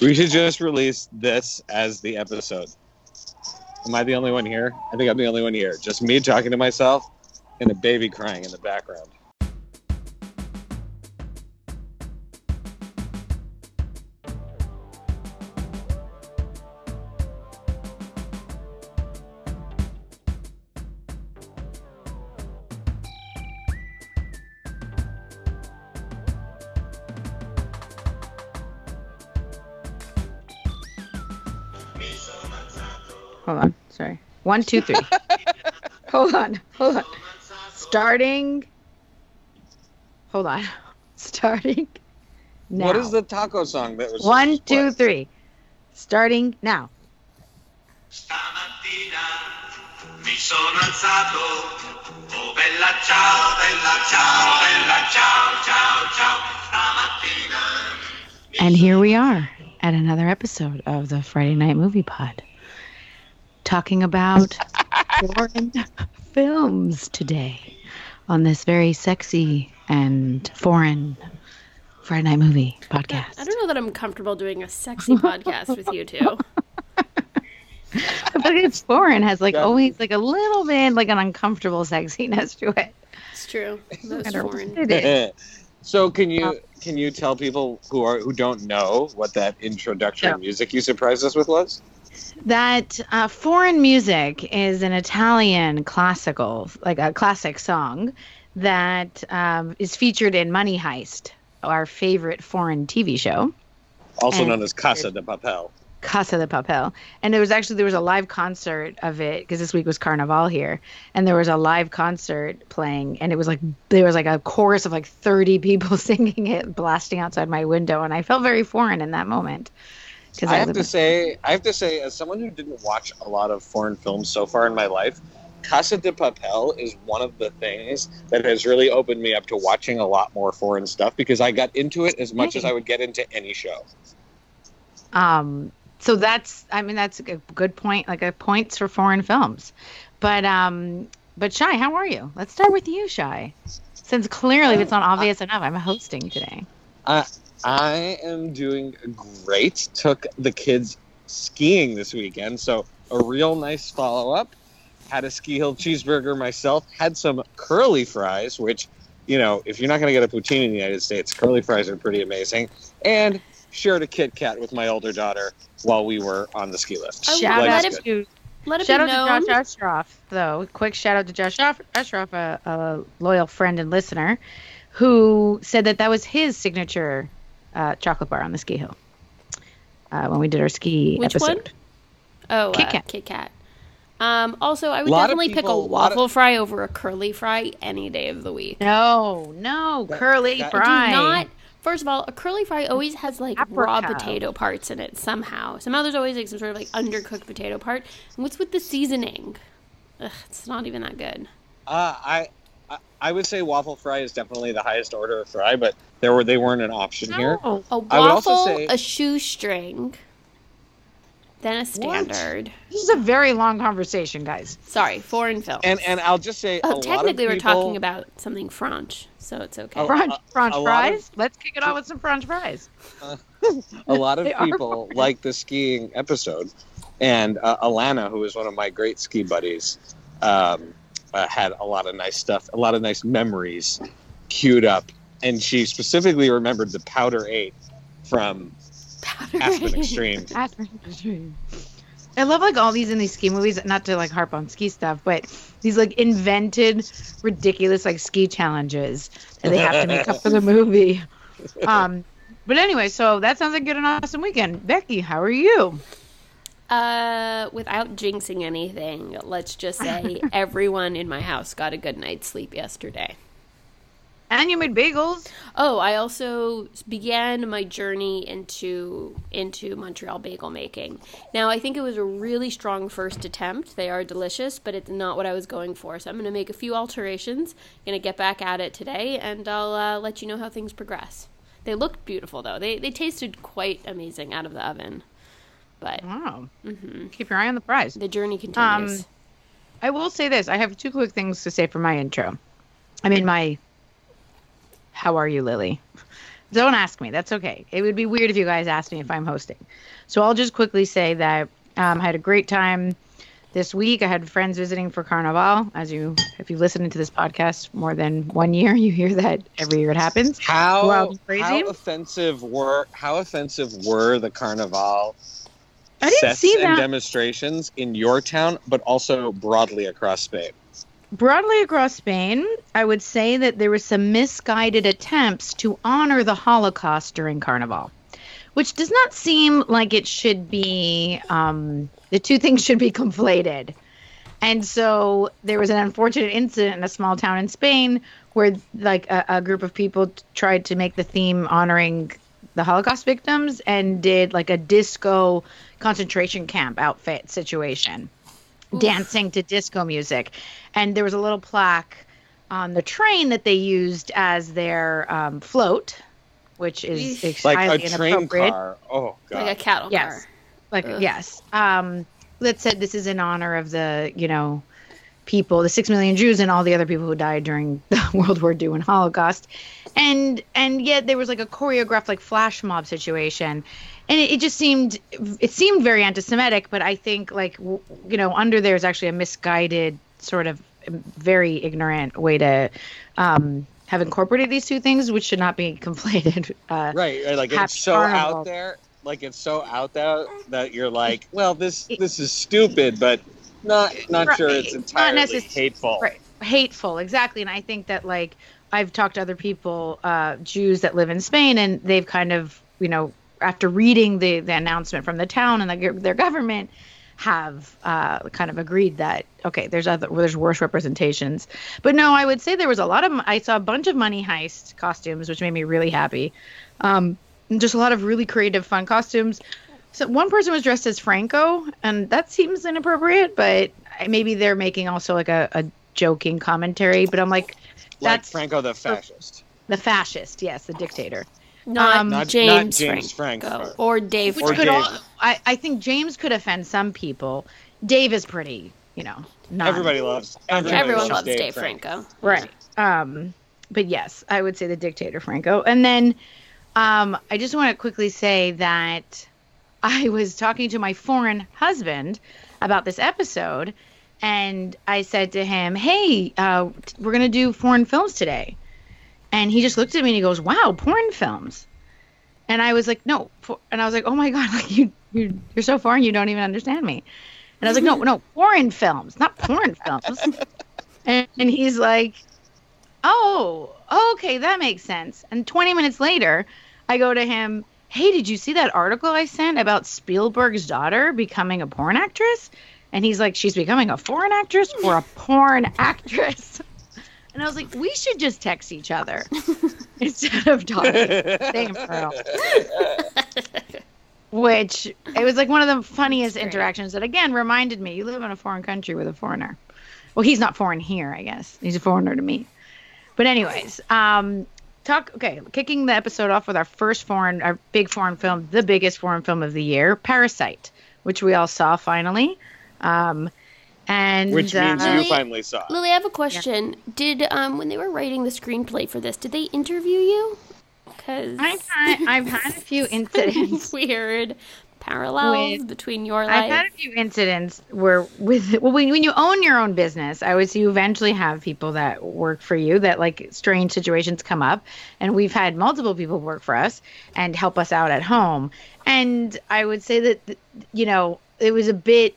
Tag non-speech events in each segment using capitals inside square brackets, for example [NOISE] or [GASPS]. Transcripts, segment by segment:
We should just release this as the episode. Am I the only one here? I think I'm the only one here. Just me talking to myself and a baby crying in the background. One, two, three. [LAUGHS] hold on. Hold on. Starting. Hold on. [LAUGHS] Starting. Now. What is the taco song that was One, two, what? three. Starting now. Stamattina mi sono alzato, oh bella ciao, bella ciao, bella ciao, ciao, ciao. Stamattina And here we are at another episode of the Friday Night Movie Pod, talking about [LAUGHS] foreign films today on this very sexy and foreign Friday Night Movie podcast. I don't know that I'm comfortable doing a sexy podcast with you two. [LAUGHS] But it's foreign has like Yeah. always like a little bit like an uncomfortable sexiness to it. It's true. Most I don't know foreign. it is. [LAUGHS] so can you um, can you tell people who are who don't know what that introduction Yeah. music you surprised us with was? That uh, foreign music is an Italian classical, like a classic song that um, is featured in Money Heist, our favorite foreign TV show, Also And- known as Casa de Papel. Casa de Papel. And there was actually there was a live concert of it because this week was Carnival here, and there was a live concert playing, and it was like there was like a chorus of like thirty people [LAUGHS] singing it, blasting outside my window, and I felt very foreign in that moment. Because I have to say, I have to say, as someone who didn't watch a lot of foreign films so far in my life, Casa de Papel is one of the things that has really opened me up to watching a lot more foreign stuff because I got into it as much as I would get into any show. Um, so that's, I mean, that's a good point, like a points for foreign films. But, um, but Shy, how are you? Let's start with you, Shy. Since clearly it's not obvious enough, I'm hosting today. I am doing great. Took the kids skiing this weekend, so a real nice follow up. Had a ski hill cheeseburger myself. Had some curly fries, which, you know, if you're not going to get a poutine in the United States, curly fries are pretty amazing. And shared a Kit Kat with my older daughter while we were on the ski lift. I Shout let out it- to Let it shout be out known. to Josh Ashraf, though. Quick shout out to Josh Ashraf- Ashraf, a, a loyal friend and listener, who said that that was his signature uh, chocolate bar on the ski hill uh, when we did our ski Which episode. one? Oh, Kit uh, Kat. Kit Kat. Um, also, I would Lot of definitely pick a people- lot of- waffle fry over a curly fry any day of the week. No, no, That- curly that- fry. Do not. First of all, a curly fry always has like raw potato parts in it somehow. Somehow there's always like some sort of like undercooked potato part. And what's with the seasoning? Ugh, it's not even that good. Uh, I, I I would say waffle fry is definitely the highest order of fry, but there were they weren't an option here. No. A I would also waffle, say- a shoestring, then a standard. This is a very long conversation, guys. Sorry, foreign film. And and I'll just say, a oh, lot of technically we're people- talking about something French, so it's okay. Oh, French, a- French a lot fries. Let's kick it off with some French fries. [LAUGHS] a lot of [LAUGHS] people like the skiing episode, and uh, Alana, who is one of my great ski buddies, um, uh, had a lot of nice stuff, a lot of nice memories queued up, and she specifically remembered the Powder Eight from Aspen Extreme. [LAUGHS] Aspen Extreme. I love like all these in these ski movies. Not to like harp on ski stuff, but these like invented, ridiculous like ski challenges that they have to make up for the [LAUGHS] movie. Um, but anyway, so that sounds like good and awesome weekend. Becky, how are you? Uh, without jinxing anything, let's just say [LAUGHS] everyone in my house got a good night's sleep yesterday. And you made bagels. Oh, I also began my journey into into Montreal bagel making. Now, I think it was a really strong first attempt. They are delicious, but it's not what I was going for. So I'm going to make a few alterations. Going to get back at it today, and I'll uh, let you know how things progress. They looked beautiful, though. They they tasted quite amazing out of the oven. But Wow. Keep your eye on the prize. the journey continues. Um, I will say this. I have two quick things to say for my intro. I mean, my how are you, Lily? [LAUGHS] don't ask me. That's okay. It would be weird if you guys asked me if I'm hosting. So I'll just quickly say that um, I had a great time this week. I had friends visiting for Carnival. As you, if you've listened to this podcast more than one year, [LAUGHS] you hear that every year it happens. How Wild crazy? how offensive were how offensive were the carnival I didn't see and demonstrations in your town, but also broadly across Spain? Broadly across Spain, I would say that there was some misguided attempts to honor the Holocaust during Carnival, which does not seem like it should be. Um, the two [LAUGHS] things should be conflated. And so there was an unfortunate incident in a small town in Spain where, like, a, a group of people t- tried to make the theme honoring the Holocaust victims and did like a disco concentration camp outfit situation dancing to disco music. And there was a little plaque on the train that they used as their um, float, which is Eesh. ex- Like highly a train inappropriate. car. Oh god. Like a cattle Yes. car. Like Ugh. yes, um, that said this is in honor of the you know people, the six million Jews and all the other people who died during [LAUGHS] the World War II and Holocaust, and and yet there was like a choreographed like flash mob situation, and it, it just seemed it seemed very anti-Semitic, but I think like w- you know under there is actually a misguided sort of very ignorant way to um, have incorporated these two things, which should not be [LAUGHS] conflated. Uh, Right, right, like it's so Carnival. out there, like it's so out there that you're like, well, this this is stupid, but not not sure it's Right, not entirely necess- hateful. right hateful exactly and i think that like i've talked to other people uh jews that live in spain and they've kind of you know after reading the the announcement from the town and the, their government have uh kind of agreed that okay there's other there's worse representations. But no i would say there was a lot of i saw a bunch of money heist costumes which made me really happy. Um just a lot of really creative fun costumes. So one person was dressed as franco and that seems inappropriate but maybe they're making also like a, a joking commentary but i'm like Like that's Franco the fascist. the fascist yes the dictator Not, Um, Not- not James, James Franco. Franco. Or Dave which Or could Dave. all, I, I think james could offend some people dave is pretty you know not Everybody loves everybody Everyone loves loves Dave, Dave Franco. Franco. Right. Um, but yes, I would say the dictator Franco. And then um, I just want to quickly say that [LAUGHS] I was talking to my foreign husband about this episode, and I said to him, "Hey, uh, we're gonna do foreign films today," and he just looked at me and he goes, "Wow, porn films." And I was like, "No," and I was like, "Oh my [LAUGHS] god, like you, you, you're so foreign, you don't even understand me." And I was like, "No, no, foreign films, not porn films." and, and he's like, oh, okay, that makes sense. And 20 minutes later, I go to him, hey, did you see that article I sent about Spielberg's daughter becoming a porn actress? And he's like, she's becoming a foreign actress or a porn actress? [LAUGHS] And I was like, we should just text each other [LAUGHS] instead of talking. Same girl. [LAUGHS] Which it was like one of the funniest interactions that again reminded me you live in a foreign country with a foreigner. Well, he's not foreign here, I guess. He's a foreigner to me. But anyways, um talk okay, kicking the episode off with our first foreign our big foreign film, the biggest foreign film of the year, Parasite, which we all saw finally. Um and Which means uh, you Lily- finally saw. it. Lily, I have a question. Did um when they were writing the screenplay for this, did they interview you? Because I've had I've had a few [LAUGHS] incidents weird parallels With- between your life. I've had a few incidents where with well when, when you own your own business, I would say you eventually have people that work for you that like strange situations come up and we've had multiple people work for us and help us out at home. And I would say that you know, it was a bit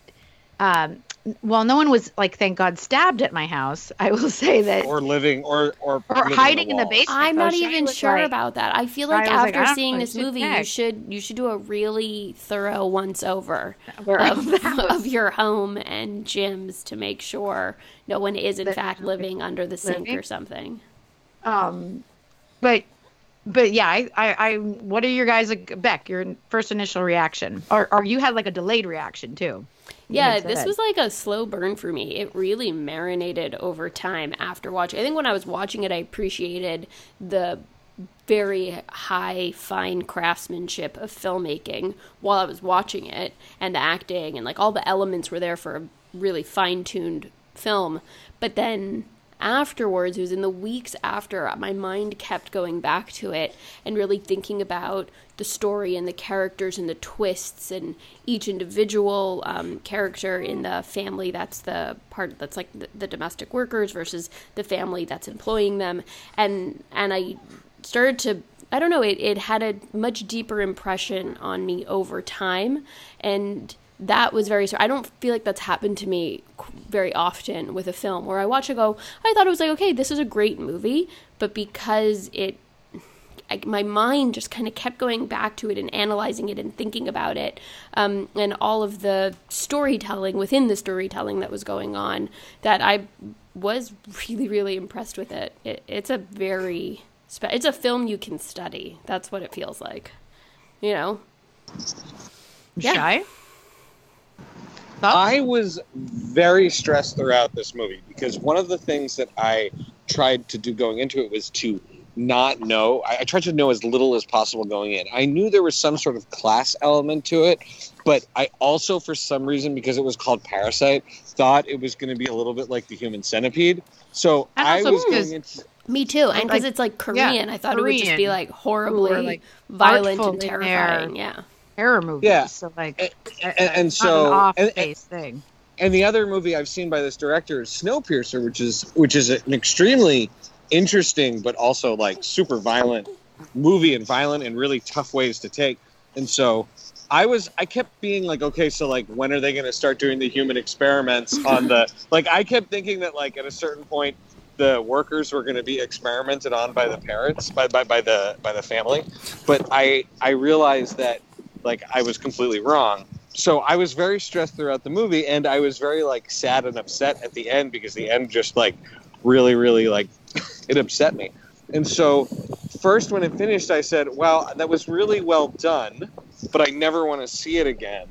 um well no one was like thank God stabbed at my house. I will [LAUGHS] say that Or living, or or, Or living hiding in the walls. basement. I'm not even sure like- about that. I feel like I after don't seeing this you should movie, you should you should do a really thorough once over [LAUGHS] of, of your home and gyms to make sure no one is in That- fact living under the sink Living? or something. Um, but but yeah, I, I, I what are your guys like Beck? Your first initial reaction, or or you had like a delayed reaction too? Yeah, this was like a slow burn for me. It really marinated over time after watching. I think when I was watching it, I appreciated the very high, fine craftsmanship of filmmaking while I was watching it, and the acting, and like all the elements were there for a really fine tuned film. But then afterwards, it was in the weeks after, my mind kept going back to it and really thinking about the story and the characters and the twists and each individual um, character in the family that's the part that's like the, the domestic workers versus the family that's employing them and and i started to I don't know, it, it had a much deeper impression on me over time. And that was very, I don't feel like that's happened to me very often with a film where I watch it go, I thought it was like, okay, this is a great movie. But because it, I, my mind just kind of kept going back to it and analyzing it and thinking about it, um, and all of the storytelling within the storytelling that was going on, that I was really, really impressed with it. it it's a very spe- it's a film you can study. That's what it feels like. You know? Yeah. Shy? I was very stressed throughout this movie because one of the things that I tried to do going into it was to not know. I, I tried to know as little as possible going in. I knew there was some sort of class element to it, but I also, for some reason, because it was called Parasite, thought it was going to be a little bit like the Human Centipede. So And I was going into. Me too. And because Like- it's like yeah, Korean, I thought it would just be like horribly are, like, violent and terrifying. their- Yeah. Horror movies. Yeah. So like, And- and- and so- an off and- base thing. and the other movie I've seen by this director is Snowpiercer, which is which is an extremely interesting but also like super violent movie and violent and really tough ways to take. And so I was I kept being like, okay, so like when are they going to start doing the human experiments on the [LAUGHS] like I kept thinking that like at a certain point the workers were going to be experimented on by the parents by, by by the by the family but i i realized that like i was completely wrong. So i was very stressed throughout the movie and i was very like sad and upset at the end because the end just like really really like [LAUGHS] it upset me. And so first when it finished i said wow that was really well done but i never want to see it again.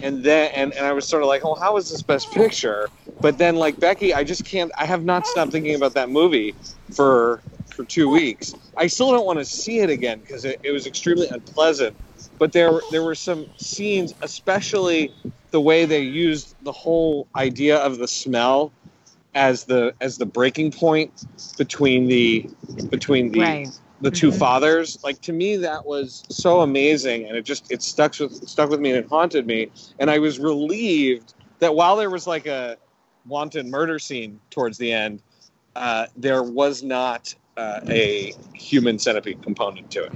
And then and, and i was sort of like oh how is this best picture? But then like becky i just can't i have not stopped thinking about that movie for for two weeks. I still don't want to see it again because it, it was extremely unpleasant but there there were some scenes especially the way they used the whole idea of the smell as the as the breaking point between the between the Right. the 2 Mhm. fathers like to me that was so amazing and it just it stuck with stuck with me and it haunted me and i was relieved that while there was like a wanton murder scene towards the end uh, there was not uh, a human centipede component to it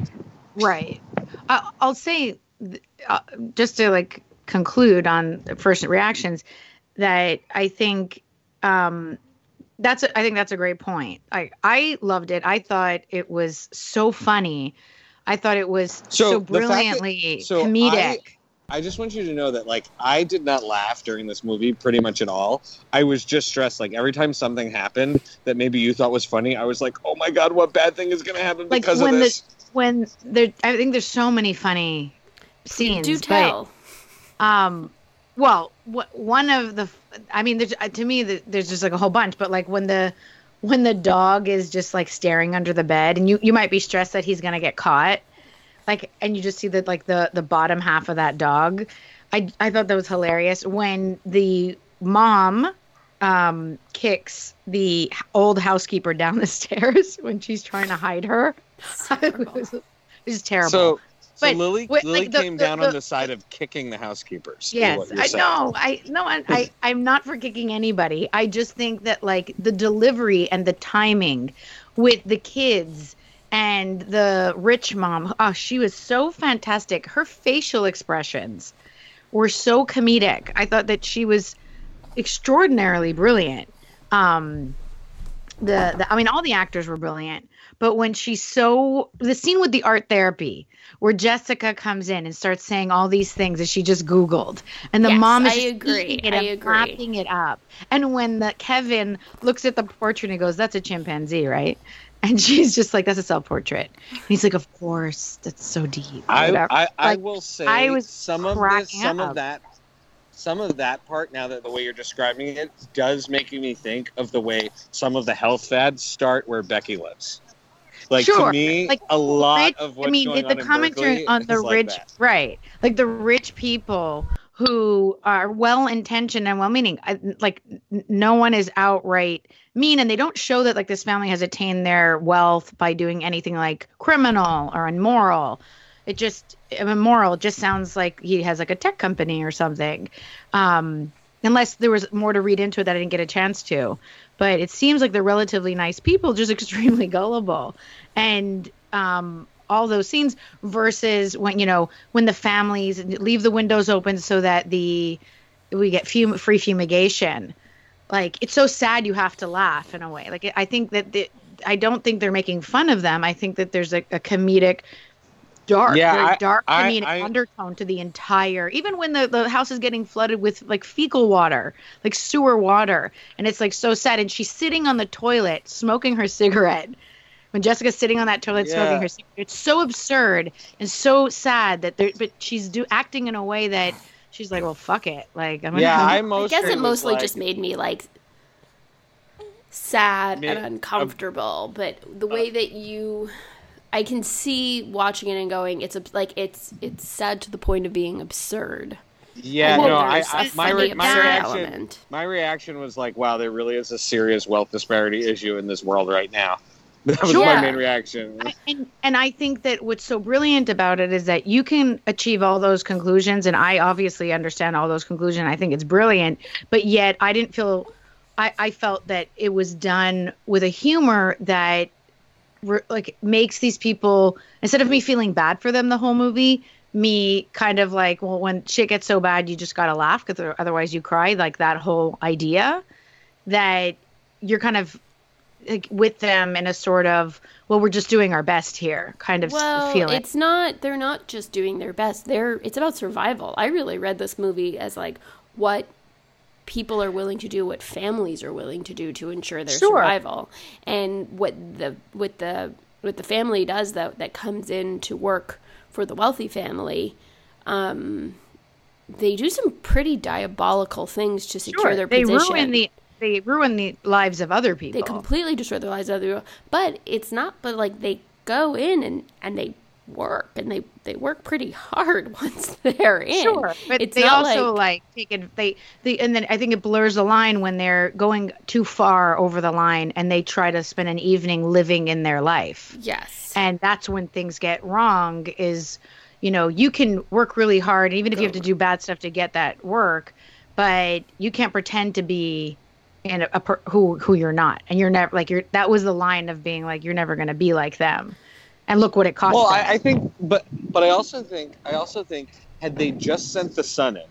Right. Uh, I'll say, uh, just to like conclude on the first reactions, that I think um, that's a, I think that's a great point. I I loved it. I thought it was so funny. I thought it was So, so, fact that- brilliantly so comedic. I- I just want you to know that like I did not laugh during this movie pretty much at all. I was just stressed. Like every time something happened that maybe you thought was funny, I was like, "Oh my god, what bad thing is going to happen Like, because of when the- this?" When there, I think there's so many funny scenes. Do but- tell. Um, well, wh- one of the, I mean, there's, uh, to me, there's just like a whole bunch. But like when the when the dog is just like staring under the bed, and you you might be stressed that he's gonna get caught, like, and you just see that like the the bottom half of that dog. I I thought that was hilarious when the mom um kicks the old housekeeper down the [LAUGHS] stairs when she's trying to hide her. [LAUGHS] it was, it was terrible. So, so But Lily, wait, Lily like, the- came the- down on the- the side of kicking the housekeepers. is Yes, I know. I no, I, I [LAUGHS] I'm not for kicking anybody. I just think that like the delivery and the timing with the kids and the rich mom. Oh, she was so fantastic. Her facial expressions were so comedic. I thought that she was extraordinarily brilliant. Um, the, the I mean, all the actors were brilliant, but when she's so the scene with the art therapy where Jessica comes in and starts saying all these things that she just Googled, and the Yes, mom is I agree. it I and agree. lapping it up, and when the Kevin looks at the portrait and goes, "That's a chimpanzee, right?" And [LAUGHS] she's just like, "That's a self-portrait." And he's like, "Of course, that's so deep." I, Whatever. I, I Like, will say I was some of this, some up. of that, some of that part. Now that the way you're describing it does make me think of the way some of the health fads start where Becky lives. Like to Sure, me, like, a lot rich- of what's I mean, going the commentary on the is like rich, right? Like the rich people who are well intentioned and well meaning. Like no one is outright mean, and they don't show that like this family has attained their wealth by doing anything like criminal or immoral. It just immoral just sounds like he has like a tech company or something. Um, unless there was more to read into it that I didn't get a chance to. But it seems like they're relatively nice people, just [LAUGHS] extremely gullible. And um, all those scenes versus when you know when the families leave the windows open so that the we get fum- free fumigation. Like it's so sad you have to laugh in a way. Like I think that the, I don't think they're making fun of them. I think that there's a, a comedic dark, Yeah, very I- dark I- mean, I- undertone to the entire. Even when the the house is getting flooded with like fecal water, like sewer water, and it's like so sad. And she's sitting on the toilet smoking her cigarette. When Jessica's sitting on that toilet Yeah. smoking her cigarette, it's so absurd and so sad that there. But she's do acting in a way that she's like, well, fuck it. Like I'm gonna. Yeah, I I guess it mostly like- just made me like sad Ma- and uncomfortable. but the way that you, I can see watching it and going, it's a, like it's it's sad to the point of being absurd. Yeah, Well, no, I, there's I a my re- my reaction element. my reaction was like, wow, there really is a serious wealth disparity issue in this world right now. [LAUGHS] That was Sure. my main reaction. I- and and I think that what's so brilliant about it is that you can achieve all those conclusions, and I obviously understand all those conclusions. I think it's brilliant, but yet I didn't feel, I, I felt that it was done with a humor that, re- like, makes these people instead of me feeling bad for them the whole movie, me kind of like, well, when shit gets so bad, you just gotta laugh because otherwise you cry. Like that whole idea that you're kind of like with them in a sort of well we're just doing our best here kind of Well, feeling it's not. They're not just doing their best. They're. It's about survival. I really read this movie as like what people are willing to do, what families are willing to do to ensure their Sure. survival, and what the what the what the family does that that comes in to work for the wealthy family. Um, they do some pretty diabolical things to secure sure their they position. ruin the they ruin the lives of other people they completely destroy the lives of other people. But it's not. But like they go in and and they work and they they work pretty hard [LAUGHS] once they're in. sure but it's they also like, like, take it they they and then i think it blurs the line when they're going too far over the line and they try to spend an evening living in their life yes. and that's when things get wrong is you know you can work really hard even if you have to do bad stuff to get that work but you can't pretend to be in a, a per, who who you're not and you're never like you're that was the line of being like you're never going to be like them and look what it cost Well, them. I, I think, but but I also think I also think had they just sent the son in,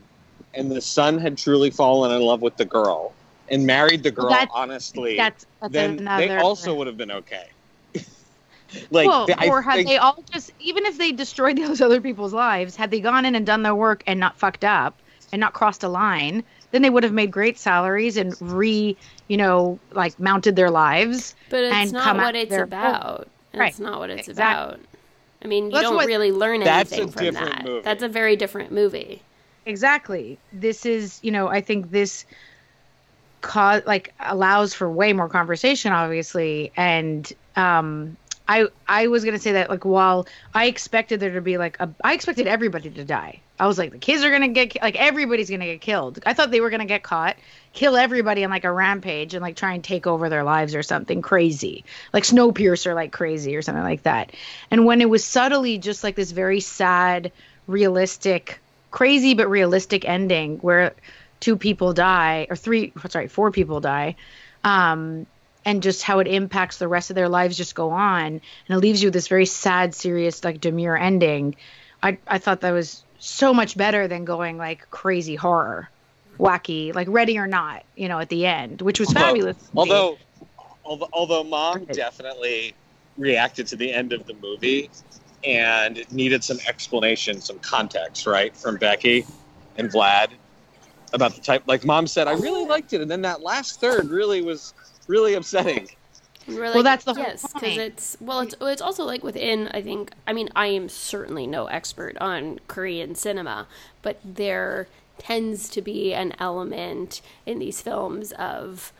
and the son had truly fallen in love with the girl and married the girl Well, that's- honestly, that's, that's then another they also would have been okay. [LAUGHS] like, well, they- I or had think- they all just even if they destroyed [LAUGHS] those other people's lives had they gone in and done their work and not fucked up and not crossed a line then they would have made great salaries and re you know like mounted their lives but it's and not come what it's their- about. Right. It's not what it's Exactly. about. I mean, you That's don't really learn That's anything a from different that. movie. That's a very different movie. exactly this is you know i think this cause like allows for way more conversation obviously and um i i was gonna say that like while i expected there to be like a i expected everybody to die. I was like the kids are gonna get like everybody's gonna get killed. I thought they were gonna get caught kill everybody on like a rampage and like try and take over their lives or something crazy. Like snowpiercer like crazy or something like that. And when it was subtly just like this very sad realistic crazy but realistic ending where two people die or three sorry four people die um and just how it impacts the rest of their lives just go on and it leaves you with this very sad serious like demure ending i i thought that was so much better than going like crazy horror wacky like ready or not you know at the end which was Although- fabulous. Although, although, although mom definitely reacted to the end of the movie and needed some explanation, some context, right, from Becky and Vlad about the type. Like mom said, I really liked it, and then that last third really was really upsetting. And we're Well, that's the whole yes, because it's well, it's it's also like within. I think. I mean, I am certainly no expert on Korean cinema, but there tends to be an element in these films of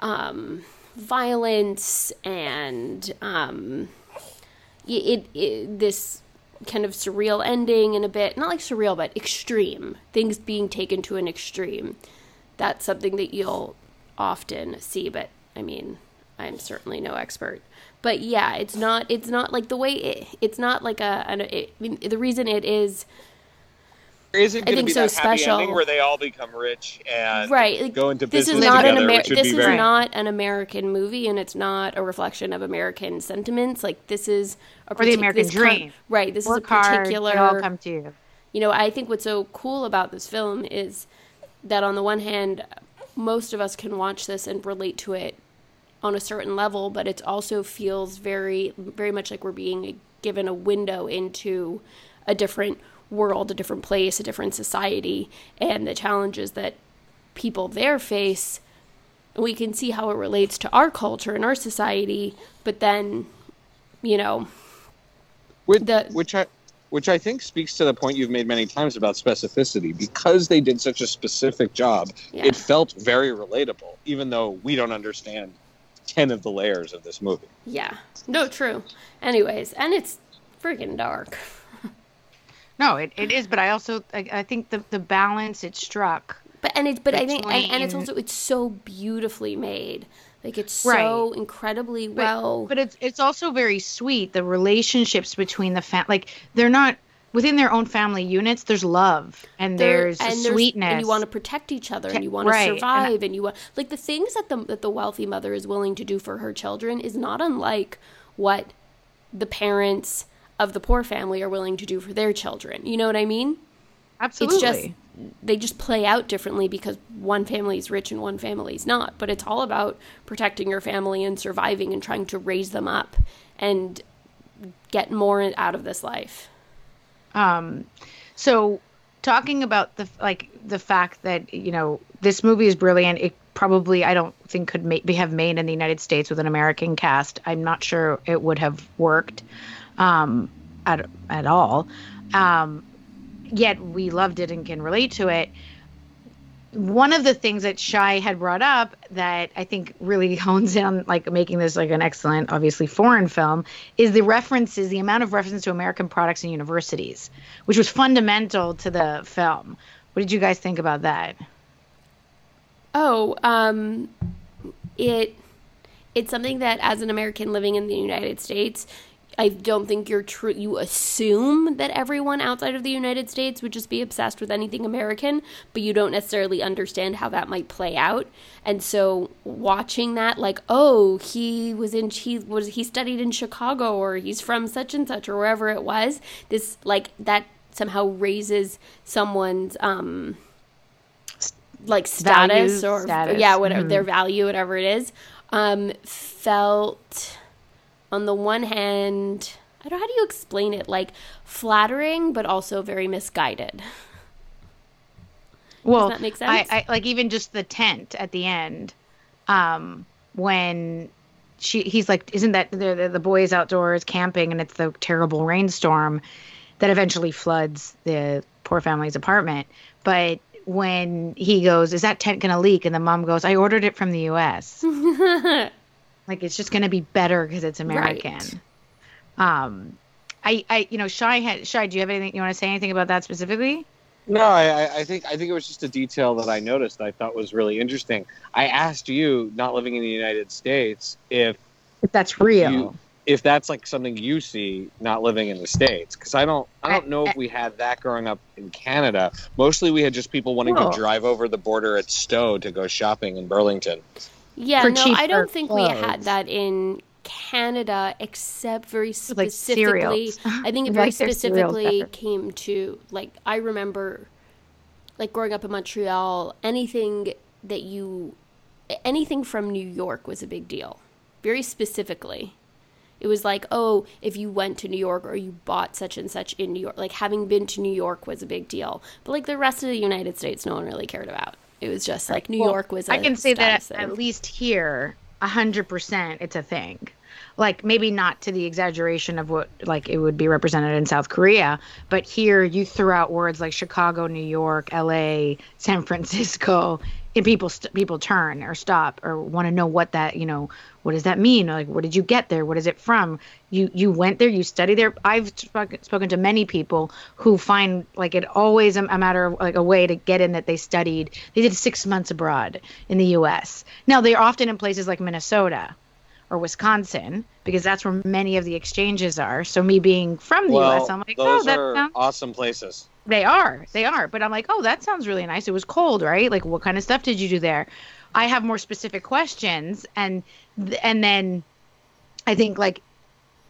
um, violence and um, it, it this kind of surreal ending and a bit not like surreal but extreme things being taken to an extreme that's something that you'll often see but i mean i'm certainly no expert but yeah it's not it's not like the way it, it's not like a an, it, I mean, the reason it is Is it going to think be so that happy special. ending where they all become rich and right like, go into this business is not an together, Amer- which this is very not an american movie and it's not a reflection of american sentiments like this is a Or the American this con- dream. right this Work is a hard, particular it'll all come to you. you know, I think what's so cool about this film is that on the one hand, most of us can watch this and relate to it on a certain level, but it also feels very, very much like we're being given a window into a different world, a different place, a different society, and the challenges that people there face. We can see how it relates to our culture and our society, but then, you know, which, the- which I which I think speaks to the point you've made many times about specificity. Because they did such a specific job, Yeah. it felt very relatable, even though we don't understand ten of the layers of this movie. yeah, no, true. Anyways, and it's freaking dark. [LAUGHS] No, it, it is, but I also I, I think the the balance it struck. But and it's but I think and, and it's also it's so beautifully made. Like it's so Right. incredibly But, well. but it's it's also very sweet. The relationships between the fam like they're not within their own family units. There's love and there- there's and sweetness. and you want to protect each other, and you want to right, and I- survive, and you want like the things that the that the wealthy mother is willing to do for her children is not unlike what the parents of the poor family are willing to do for their children. You know what I mean? Absolutely. It's just they just play out differently because one family is rich and one family is not. But it's all about protecting your family and surviving and trying to raise them up and get more out of this life. Um, so talking about the like the fact that you know this movie is brilliant. It probably I don't think could ma- be have made in the United States with an American cast. I'm not sure it would have worked um, at at all. Um, yet we loved it and can relate to it. One of the things that Shai had brought up that I think really [LAUGHS] hones in like making this like an excellent, obviously foreign film, is the references, the amount of references to American products and universities, which was fundamental to the film. What did you guys think about that? Oh, um, it it's something that as an American living in the United States, I don't think you're true. You assume that everyone outside of the United States would just be obsessed with anything American, but you don't necessarily understand how that might play out. And so, watching that, like, oh, he was in he was he studied in Chicago, or he's from such and such, or wherever it was. This like that somehow raises someone's um like status or status. yeah, whatever Mhm. their value, whatever it is, um, felt on the one hand, I don't know how do you explain it, like flattering, but also very misguided. Well, that make sense? I, I like even just the tent at the end, um, when she he's like, isn't that the, the the boys outdoors camping and it's the terrible rainstorm that eventually floods the poor family's apartment, but when he goes, is that tent gonna leak? And the mom goes, I ordered it from the U.S. [LAUGHS] like it's just gonna be better because it's American. Um, I, I, you know, Shy had Shy. Do you have anything you want to say anything about that specifically? No, I, I- I think I think it was just a detail that I noticed that I thought was really interesting. I asked you, not living in the United States, if If that's real. You- if that's like something you see not living in the states because i don't i don't know if we had that growing up in canada mostly we had just people wanting Well- to drive over the border at stowe to go shopping in burlington Yeah, no, I don't think we had that in Canada, except very specifically. cereals. I think [LAUGHS] it very like specifically came to like I remember, like growing up in Montreal, anything that you, anything from New York was a big deal. Very specifically, it was like, oh, if you went to New York or you bought such and such in New York, like having been to New York was a big deal. But like the rest of the United States, no one really cared about. It was just like New Well, York was. I I can say that at least here, a hundred percent, it's a thing. like maybe not to the exaggeration of what like it would be represented in South Korea, but here you throw out words like Chicago, New York, L.A., San Francisco, and people st- people turn or stop or want to know what that you know what does that mean? Like where did you get there? What is it from? You you went there you studied there. I've spoken, spoken to many people who find like it always a, a matter of like a way to get in that they studied. They did six months abroad in the us now they're often in places like minnesota or wisconsin because that's where many of the exchanges are. So me being from the well, us i'm like those oh that sounds awesome places. They are. They are. But I'm like, oh, that sounds really nice. It was cold, right? Like, what kind of stuff did you do there? I have more specific questions, and and then I think like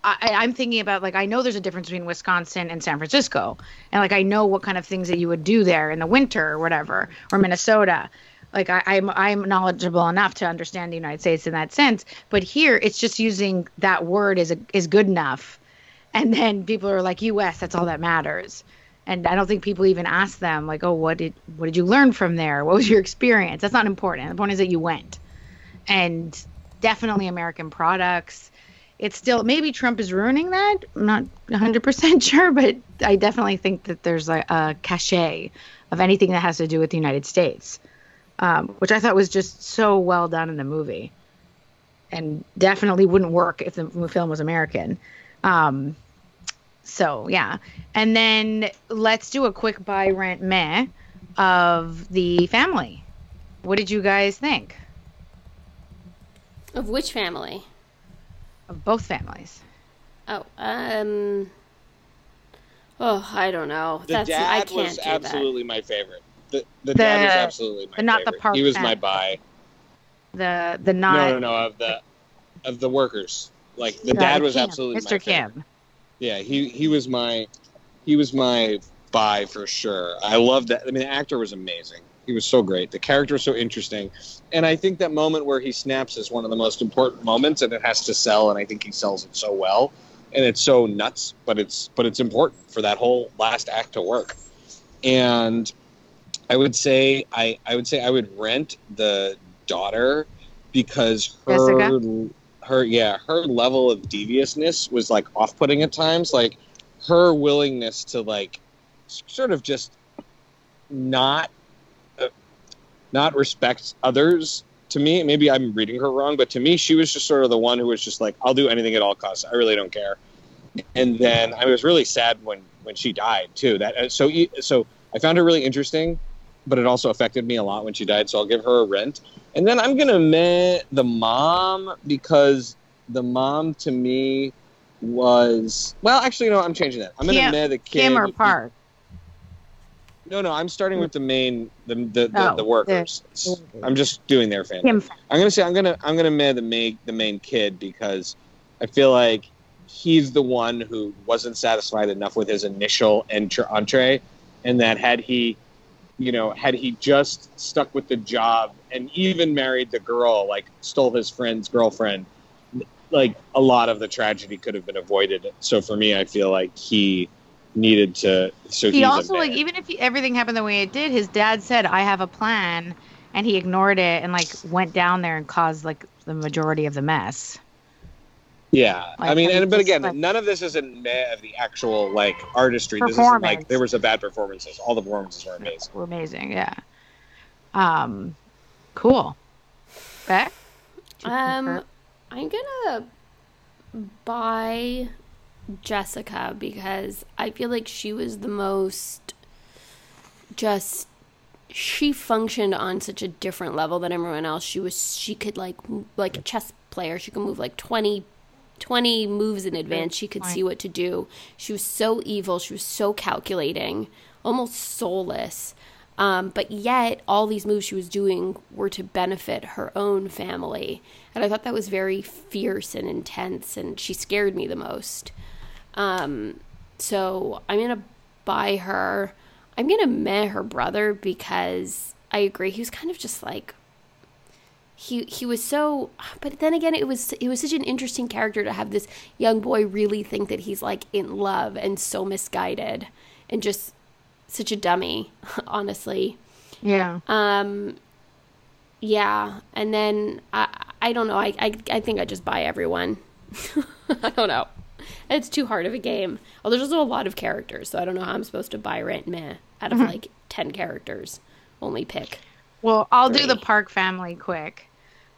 I, I'm thinking about like I know there's a difference between Wisconsin and San Francisco, and like I know what kind of things that you would do there in the winter or whatever, or Minnesota. Like I, I'm I'm knowledgeable enough to understand the United States in that sense, but here it's just using that word is a, is good enough, and then people are like U.S. That's all that matters and I don't think people even ask them like, "Oh, what did what did you learn from there? What was your experience?" That's not important. The point is that you went, and definitely American products. It's still maybe Trump is ruining that. I'm not 100 percent [LAUGHS] sure, but I definitely think that there's a, a cachet of anything that has to do with the United States, um, which I thought was just so well done in the movie, and definitely wouldn't work if the film was American. Um, so yeah, and then let's do a quick buy rent meh of the family. What did you guys think Of which family? of both families? Oh, um. Oh, I don't know. The That's dad I can't was do absolutely my favorite. The, the, The- dad was absolutely my the not the favorite. park he was dad. my buy. The the not No, no, no, of the of the workers. Like the uh, dad was Kim, absolutely Mr. my favorite. Yeah, he he was my he was my buy for sure. I loved that. I mean, the actor was amazing. He was so great. The character was so interesting, and I think that moment where he snaps is one of the most important moments, and it has to sell. And I think he sells it so well, and it's so nuts, but it's but it's important for that whole last act to work. And I would say I I would say I would rent the daughter because her Jessica? Her yeah her level of deviousness was like off-putting at times. Like her willingness to like sort of just not uh, not respect others to me maybe i'm reading her wrong but to me she was just sort of the one who was just like i'll do anything at all costs. I really don't care. And then i was really sad when when she died too. That uh, so so i found her really interesting but it also affected me a lot when she died so i'll give her a rent and then i'm gonna meh the mom because the mom to me was well actually no i'm changing that i'm gonna Kim- meh the kid Kim or Park? no no i'm starting with the main the the, the, Oh, the workers i'm just doing their family Kim. I'm gonna say I'm gonna I'm gonna meh the main the main kid because I feel like he's the one who wasn't satisfied enough with his initial entr- entree, and that had he, you know, had he just stuck with the job and even married the girl, like stole his friend's girlfriend, like a lot of the tragedy could have been avoided. So for me, I feel like he needed to. So He also like even if he, everything happened the way it did, his dad said, "I have a plan," and he ignored it and like went down there and caused like the majority of the mess. Yeah, I Like, mean, I mean, and but again, like- none of this is a meh of the actual like artistry. This isn't like there was a bad performances. All the performances were amazing. Were amazing, yeah. Um, cool. Beck? Um, I'm gonna buy Jessica because I feel like she was the most just she functioned on such a different level than everyone else. She was she could like like a chess player. She could move like 20 20 moves in advance. She could see what to do. She was so evil. She was so calculating, almost soulless. Um, but yet, all these moves she was doing were to benefit her own family. And I thought that was very fierce and intense, and she scared me the most. Um, so I'm going to buy her. I'm going to meh her brother because I agree. He was kind of just like. He, he was so but then again it was it was such an interesting character to have this young boy really think that he's like in love and so misguided and just such a dummy [LAUGHS] honestly Yeah. um yeah and then i i don't know i i, I think i just buy everyone [LAUGHS] I don't know. It's too hard of a game. Well, there's also a lot of characters, so I don't know how I'm supposed to buy rent meh out of Mm-hmm. like 10 characters. Only pick. Well, I'll do the Park family quick.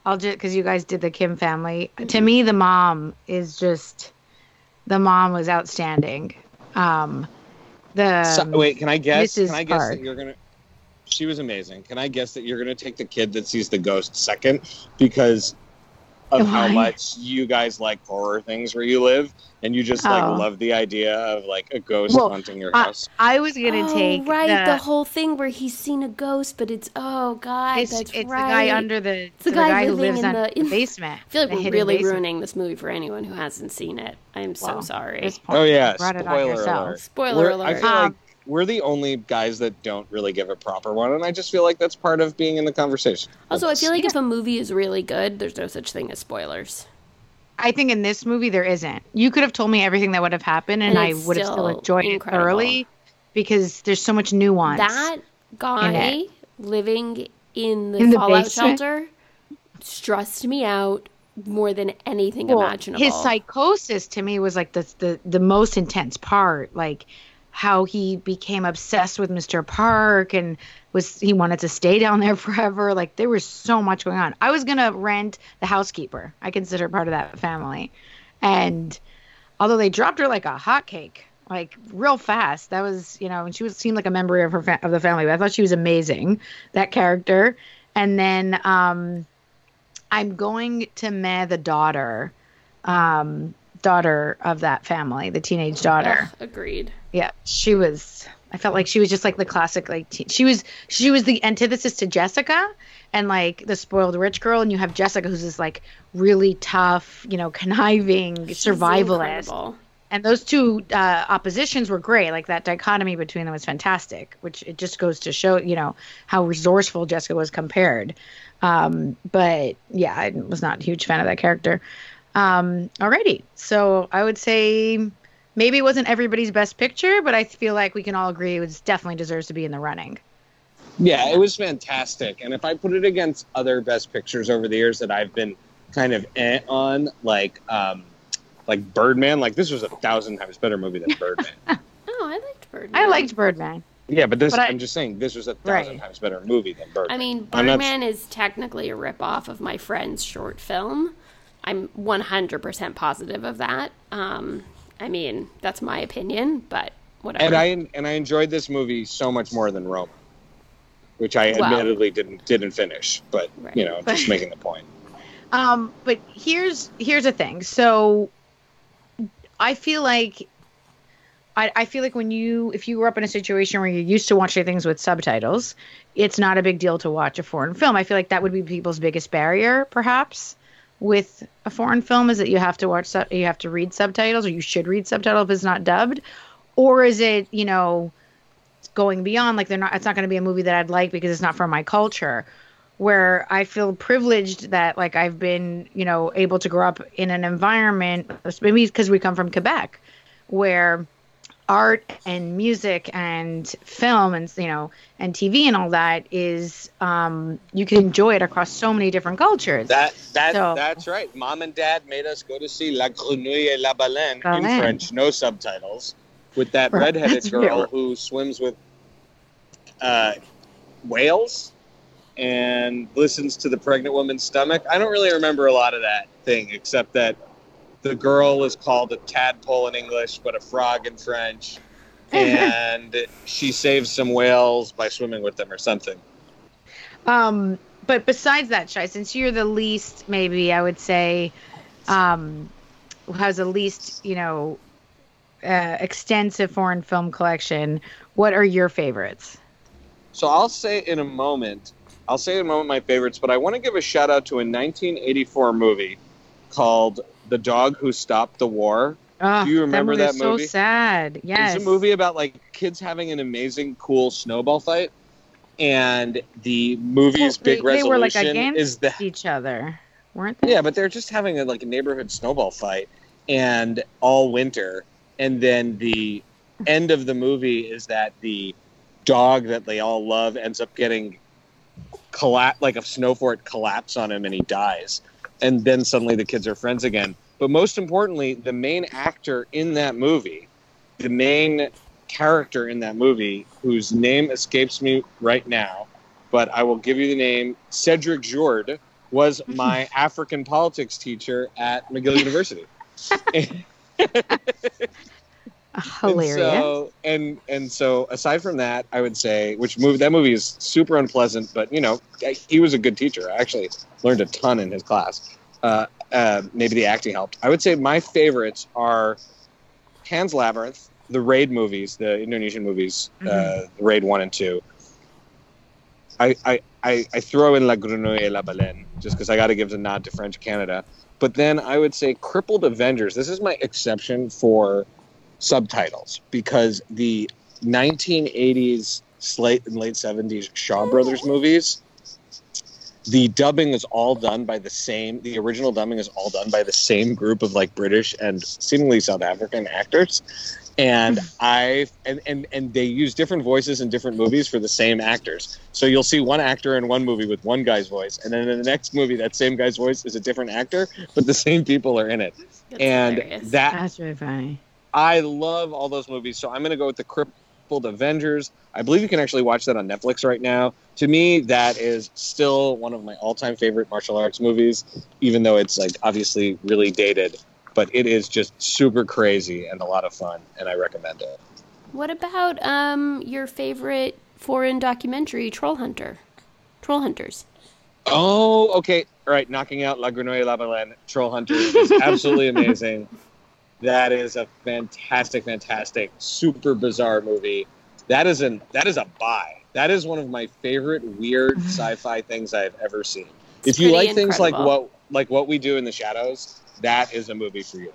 I'll just because you guys did the Kim family. To me, the mom is just the mom was outstanding. Um, the So, wait, can I guess? Mrs. Can I guess Park. that you're gonna? She was amazing. Can I guess that you're gonna take the kid that sees the ghost second because of how much you guys like horror things where you live, and you just like Oh. love the idea of like a ghost Well, haunting your I, house. I was gonna oh, take right, the, the, whole thing where he's seen a ghost, but it's oh god, it's, that's it's right. the guy under the, the the guy guy, who lives in on the- the, basement. I feel like we're really basement. ruining this movie for anyone who hasn't seen it. I'm so sorry. Point, Oh, yeah, you it spoiler alert. Spoiler We're- I feel Um, like we're the only guys that don't really give a proper one, and I just feel like that's part of being in the conversation. also, I feel like Yeah. if a movie is really good, there's no such thing as spoilers. I think in this movie there isn't. You could have told me everything that would have happened, and, And I would have still enjoyed incredible. it thoroughly because there's so much nuance. That guy living in the In fallout shelter stressed me out more than anything Well, imaginable. His psychosis to me was like the the the most intense part, like how he became obsessed with Mr. Park and was he wanted to stay down there [LAUGHS] forever. Like there was so much going on. I was gonna rent the housekeeper. I consider part of that family, and although they dropped her like a hotcake, like real fast, that was you know, and she was seemed like a member of her fa- of the family. But I thought she was amazing, that character. And then um, I'm going to meh the daughter, um, daughter of that family, the teenage daughter. Ugh, agreed. Yeah, she was. I felt like she was just like the classic, like teen, she was. She was the antithesis to Jessica, and like the spoiled rich girl. And you have Jessica, who's this like really tough, you know, conniving She's survivalist. incredible. And those two uh, oppositions were great. Like that dichotomy between them was fantastic. Which it just goes to show, you know, how resourceful Jessica was compared. Um, but yeah, I was not a huge fan of that character. Um, alrighty, so I would say maybe it wasn't everybody's best picture, but I feel like we can all agree it was definitely deserves to be in the running. Yeah, it was fantastic. And if I put it against other best pictures over the years that I've been kind of eh on, like um, like Birdman, like this was a thousand times better movie than Birdman. [LAUGHS] Oh, I liked Birdman. I liked Birdman. yeah, but this But I- I'm just saying this was a thousand Right. times better movie than Birdman. I mean, I'm not- Birdman is technically a ripoff of my friend's short film. I'm 100% positive of that. Um, I mean, that's my opinion, but whatever. and I and I enjoyed this movie so much more than Roma, which I Wow. admittedly didn't didn't finish. But Right. you know, just making the point. Um, but here's here's the thing. So I feel like I, I feel like when you if you grew up in a situation where you're used to watching things with subtitles, it's not a big deal to watch a foreign film. I feel like that would be people's biggest barrier, perhaps, with a foreign film is that you have to watch sub- you have to read subtitles or you should read subtitles if it's not dubbed, or is it you know going beyond like they're not it's not going to be a movie that I'd like because it's not from my culture. Where I feel privileged that like I've been, you know, able to grow up in an environment maybe because we come from Quebec where art and music and film and you know and TV and all that is um you can enjoy it across so many different cultures. That that So- that's right. Mom and Dad made us go to see La Grenouille et la Baleine in French, no subtitles, with that Right, redheaded that's girl real. who swims with uh, whales and listens to the pregnant woman's stomach. I don't really remember a lot of that thing, except that the girl is called a tadpole in English, but a frog in French. [LAUGHS] and she saves some whales by swimming with them or something. Um, but besides that, Shai, since you're the least, maybe I would say, um, has the least, you know, uh, extensive foreign film collection, what are your favorites? So I'll say in a moment, I'll say in a moment my favorites, but I want to give a shout out to a 1984 movie called The Dog Who Stopped the War. Oh, Do ah, you remember that that movie? movie? So sad. Yes. It's a movie about like kids having an amazing, cool snowball fight, and the movie's Well, they- big they were, like, resolution against is that each other, weren't they? yeah, but they're just having a, like a neighborhood snowball fight, and all winter, and then the end of the movie is that the dog that they all love ends up getting collapse like a snow fort collapse on him and he dies, and then suddenly the kids are friends again. But most importantly, the main actor in that movie, the main character in that movie, whose name escapes me right now, but I will give you the name Cedric Jourde, was [LAUGHS] my African politics teacher at McGill University. Hilarious. [LAUGHS] And so, and and so aside from that, I would say which movie that movie is super unpleasant, but you know he was a good teacher. I actually learned a ton in his class. Uh, uh, maybe the acting helped. I would say my favorites are Pan's Labyrinth, the Raid movies, the Indonesian movies, uh, Raid one and two. I, I, I, I throw in La Grenouille et la Baleine just because I got to give the nod to French Canada. But then I would say Crippled Avengers. This is my exception for subtitles because the 1980s, late and late 70s Shaw Brothers movies, the dubbing is all done by the same. The original dubbing is all done by the same group of like British and seemingly South African actors, and mm-hmm. I and and and they use different voices in different movies for the same actors. So you'll see one actor in one movie with one guy's voice, and then in the next movie that same guy's voice is a different actor, but the same people are in it. That's and hilarious. that That's really funny. I love all those movies, so I'm going to go with the Avengers. I believe you can actually watch that on Netflix right now. To me, that is still one of my all-time favorite martial arts movies, even though it's like obviously really dated. But it is just super crazy and a lot of fun, and I recommend it. What about um your favorite foreign documentary, Troll Hunter? Troll Hunters. Oh, okay. All right, knocking out La Grenouille La Baleine, Troll Hunter is absolutely [LAUGHS] amazing. That is a fantastic, fantastic, super bizarre movie. That is an that is a buy. That is one of my favorite weird [LAUGHS] sci-fi things I've ever seen. It's if you pretty like things like what like what we do in the shadows, that is a movie for you.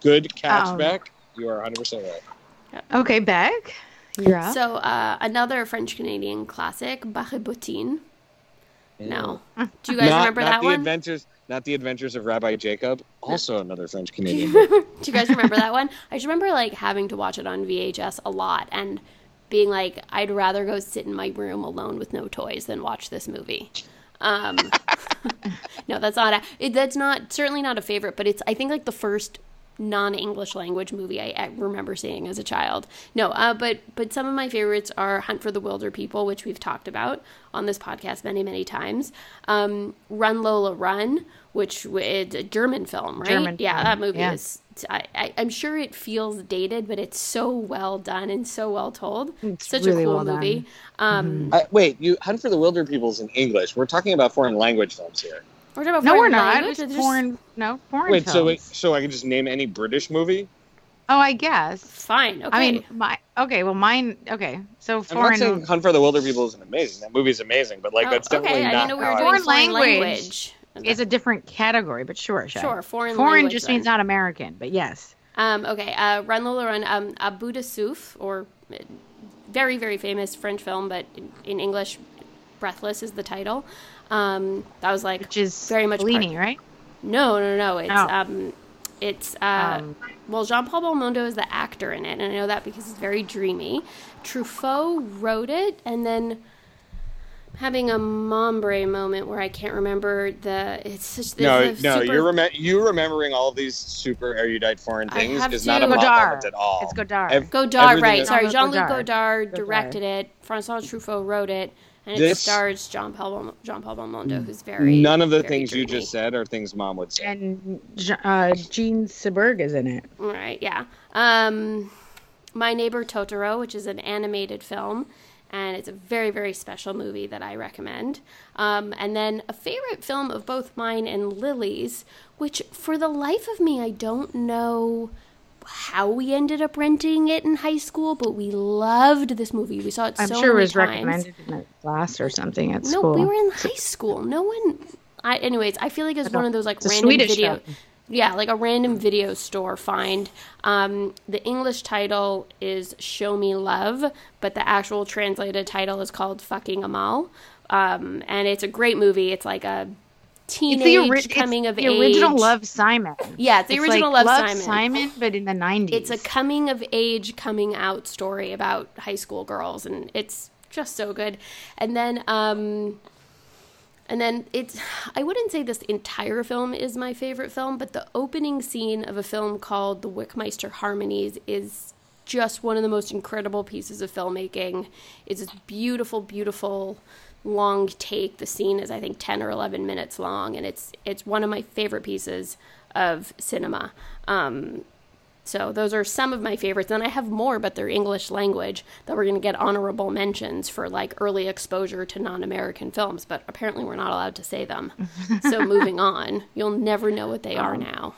Good catch, Um, Beck. You are 100 percent right. Okay, Beck, you're up. So uh, another French Canadian classic, Barre-Bottine. No. Do you guys not, remember not that the one? adventures, not the adventures of Rabbi Jacob. Also another French Do Canadian. you, [LAUGHS] do you guys remember that one? I just remember like having to watch it on VHS a lot and being like, I'd rather go sit in my room alone with no toys than watch this movie. Um, [LAUGHS] no, that's not a, it, that's not certainly not a favorite, but it's I think like the first non-English language movie I, I remember seeing as a child. No, uh, but but some of my favorites are Hunt for the Wilderpeople, which we've talked about on this podcast many many times. Um, Run Lola Run, which is a German film, right? German yeah, film, that movie yeah. is. I, I, I'm sure it feels dated, but it's so well done and so well told. It's Such really a cool well done. Mm-hmm. movie. Um, Uh, wait, you Hunt for the Wilderpeople's in English. We're talking about foreign language films here. We're talking about no, we're not. language, It's just- foreign. No, foreign. Wait, so wait, so I can just name any British movie? Oh, I guess. Fine. Okay. I mean, my okay. Well, mine. Okay, so I'm foreign. not saying Hunt for the Wilderpeople isn't amazing. That movie is amazing, but like Oh, that's definitely okay. I didn't know we were doing Foreign foreign language language. is a different category, but sure, Shay. Sure, foreign Foreign language just then. means not American, but yes. Um, okay, uh, Run Lola Run, um, À bout de souffle, or uh, very, very famous French film, but in, in English, Breathless is the title. Um, that was like Which is very much part- right? no, no, no. It's Oh. um, it's uh, Um, well, Jean Paul Belmondo is the actor in it, and I know that because it's very dreamy. Truffaut wrote it, and then having a Mombre moment where I can't remember the. It's such. No, it's a no, super- you're rem- you remembering all these super erudite foreign things have is to- not a Godard. At all. It's Godard. Ev- Godard, right? Sorry, Jean-Luc Jean-Luc Godard. Godard, Godard. directed it. Francois Truffaut wrote it, and it stars Jean Paul Jean Paul Belmondo, who's very None of the very things you just said are things mom would say. and Je- uh, Jean Seberg is in it. Right, yeah. Um, My Neighbor Totoro, which is an animated film, and it's a very, very special movie that I recommend. Um, and then a favorite film of both mine and Lily's, which for the life of me, I don't know how we ended up renting it in high school, but we loved this movie. We saw it I'm so sure it was times. recommended in a class or something at No, school. we were in high school. No one. I, anyways, I feel like it's one of those like random Swedish video. film. Yeah, like a random video store find. Um, the English title is "Show Me Love," but the actual translated title is called "Fucking Amal." Um, and it's a great movie. It's like a teenage the, ori- it's coming of the age. original Love Simon. Yeah, it's the It's original like Love, Simon. but in the 90s. It's a coming of age, coming out story about high school girls, and it's just so good. And then um, And then it's, I wouldn't say this entire film is my favorite film, but the opening scene of a film called The Werckmeister Harmonies is just one of the most incredible pieces of filmmaking. It's this beautiful, beautiful long take. The scene is, I think, 10 or 11 minutes long, and it's, it's one of my favorite pieces of cinema. Um, so those are some of my favorites. And I have more, but they're English language that we're going to get honorable mentions for like early exposure to non-American films. But apparently we're not allowed to say them. [LAUGHS] so moving on, you'll never know what they are now.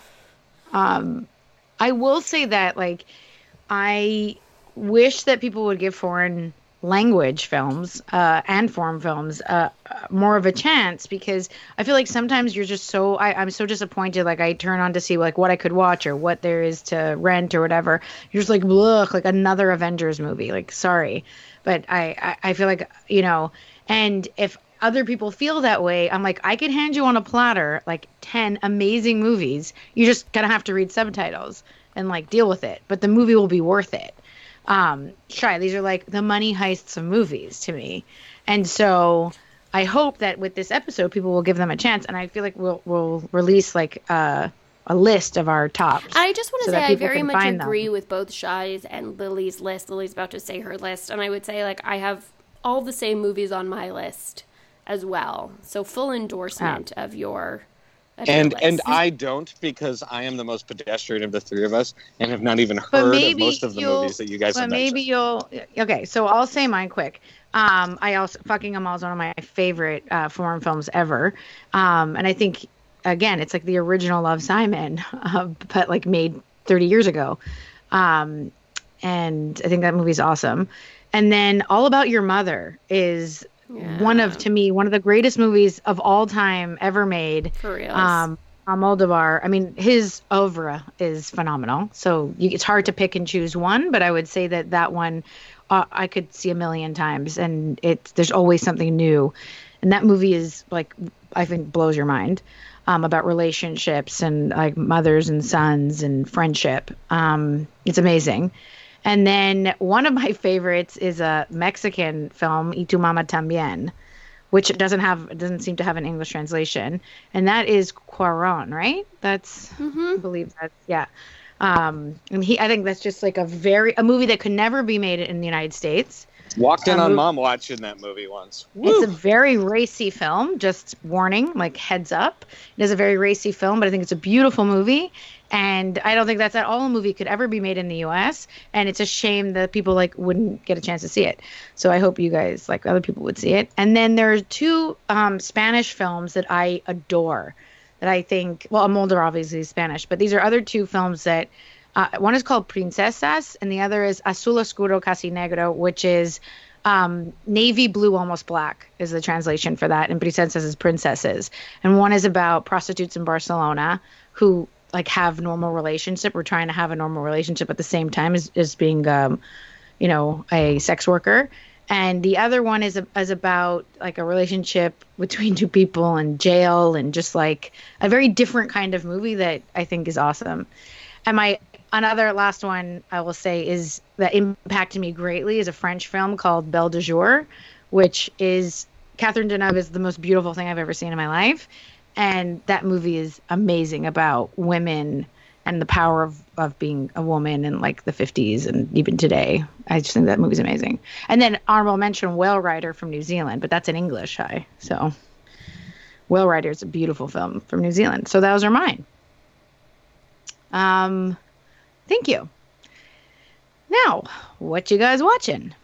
I will say that like I wish that people would give foreign language films uh, and foreign films uh, uh, more of a chance because I feel like sometimes you're just so I, I'm so disappointed. Like I turn on to see like what I could watch or what there is to rent or whatever. You're just like look like another Avengers movie. Like sorry, but I, I I feel like you know, and if other people feel that way, I'm like I could hand you on a platter like ten amazing movies. You just gonna have to read subtitles and like deal with it, but the movie will be worth it um shy these are like the money heists of movies to me and so i hope that with this episode people will give them a chance and i feel like we'll we'll release like uh a list of our tops I just want to so say I very much find them. agree with both Shy's and Lily's list. Lily's about to say her list, and I would say like I have all the same movies on my list as well. So full endorsement of of your and and I don't because I am the most pedestrian of the three of us and have not even heard of most of the movies that you guys but maybe you'll okay so i'll say mine quick. Um i also fucking amal is one of my favorite uh foreign films ever. Um and i think again it's like the original love simon [LAUGHS] uh, but like made 30 years ago. Um and i think that movie's awesome. And then all about your mother is one of to me one of the greatest movies of all time ever made for real. um, Almodovar, I mean, his oeuvre is phenomenal. So you, it's hard to pick and choose one, but I would say that that one uh, I could see a million times, and it's there's always something new. And that movie is like I think blows your mind um, about relationships and like mothers and sons and friendship. Um, it's amazing. And then one of my favorites is a Mexican film, Y tu mama también which doesn't have doesn't seem to have an English translation, and that is Cuarón, right? That's I believe that's yeah. Um, and he, I think that's just like a very a movie that could never be made in the United States. Walked in on we- mom watching that movie once. It's a very racy film. Just warning, like heads up. It is a very racy film, but I think it's a beautiful movie. And I don't think that's at all a movie could ever be made in the U.S. And it's a shame that people like wouldn't get a chance to see it. So I hope you guys like other people would see it. And then there are two um, Spanish films that I adore. That I think, well, Almodovar obviously is Spanish, but these are other two films that uh, one is called Princesas, and the other is Azul Oscuro Casi Negro, which is um, navy blue, almost black, is the translation for that. And Princesas is princesses. And one is about prostitutes in Barcelona who like have normal relationship or trying to have a normal relationship at the same time as, as being, um, you know, a sex worker. And the other one is a, is about like a relationship between two people in jail and just like a very different kind of movie that I think is awesome. And my another last one I will say is that impacted me greatly is a French film called Belle de Jour, which is Catherine Deneuve is the most beautiful thing I've ever seen in my life, and that movie is amazing about women and the power of, of being a woman in like the 50s and even today. I just think that movie's amazing. And then honorable mention Whale Rider from New Zealand, but that's in English, high. So Whale Rider is a beautiful film from New Zealand. So those are mine. Um, thank you. Now, what you guys watching?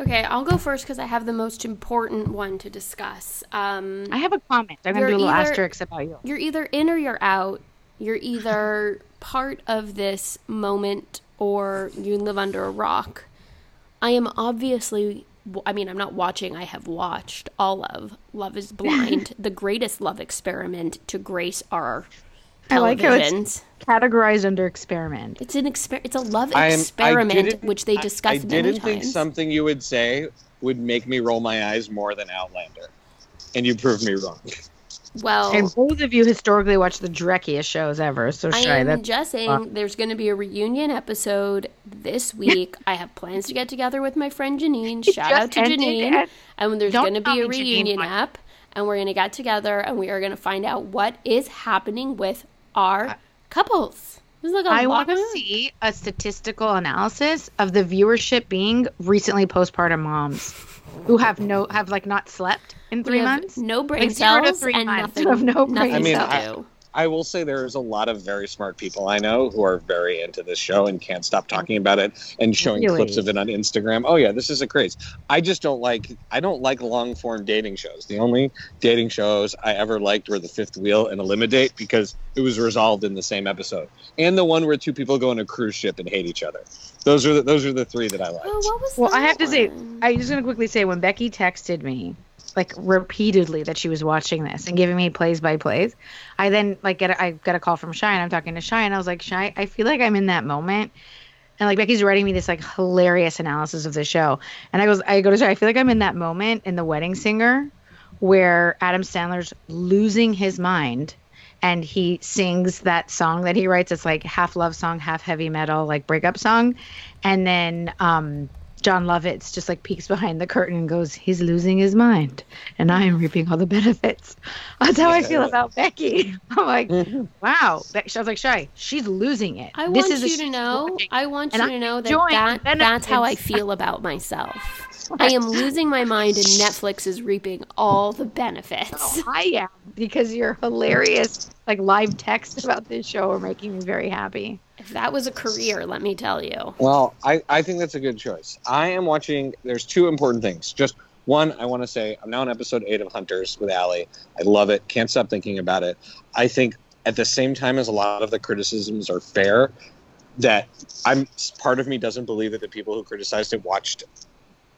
Okay, I'll go first because I have the most important one to discuss. Um, I have a comment. I'm gonna do a little either- asterisk about you. you're either in or you're out. You're either part of this moment or you live under a rock. I am obviously, I mean, I'm not watching, I have watched all of Love is Blind, [LAUGHS] the greatest love experiment to grace our I like how it's- Categorized under experiment. It's an exper- It's a love I am- I experiment, didn't- which they I- discuss I, many didn't think times. something you would say would make me roll my eyes more than Outlander, and you proved me wrong. well, And both of you historically watch the dreckiest shows ever. So I shy. am That's just saying there's going to be a reunion episode this [LAUGHS] week. I have plans to get together with my friend Janine. [LAUGHS] Shout out just to ended Janine. at- And there's Don't going to tell be a me Janine reunion won. app. and we're going to get together and we are going to find out what is happening with our couples. This is like a I want to see a statistical analysis of the viewership being recently postpartum moms who have no have like not slept in We three have months. No brain Like cells three and months nothing. of no brain nothing I mean, to I- will say there's a lot of very smart people I know who are very into this show and can't stop talking about it and showing Really? clips of it on Instagram. Oh yeah, this is a craze. I just don't like I don't like long form dating shows. The only dating shows I ever liked were The Fifth Wheel and Elimidate because it was resolved in the same episode, and the one where two people go on a cruise ship and hate each other. Those are the, those are the three that I liked. What was Well, I that have to say, one? I just gonna quickly say when Becky texted me, like repeatedly that she was watching this and giving me plays by plays, I then like get a, I got a call from Shy and I'm talking to Shy and I was like, Shy, I feel like I'm in that moment. And like Becky's writing me this like hilarious analysis of the show, and I goes, I go to Shy. I feel like I'm in that moment in The Wedding Singer, where Adam Sandler's losing his mind, and he sings that song that he writes. It's like half love song, half heavy metal, like breakup song, and then um, Jon Lovitz just like peeks behind the curtain and goes, "He's losing his mind, and I am reaping all the benefits." [LAUGHS] That's how I feel about Becky. [LAUGHS] I'm like, [LAUGHS] wow. Be- I was like, Shy, she's losing it. I This want is you to know. watching. I want you I'm to know that, that that's how I feel about myself. I am losing my mind, and Netflix is reaping all the benefits. Oh, I am because your hilarious like live text about this show are making me very happy. If that was a career, let me tell you. Well, I, I think that's a good choice. I am watching. There's two important things. Just one, I want to say I'm now on episode eight of Hunters with Allie. I love it. Can't stop thinking about it. I think at the same time as a lot of the criticisms are fair, that I'm part of me doesn't believe that the people who criticized it watched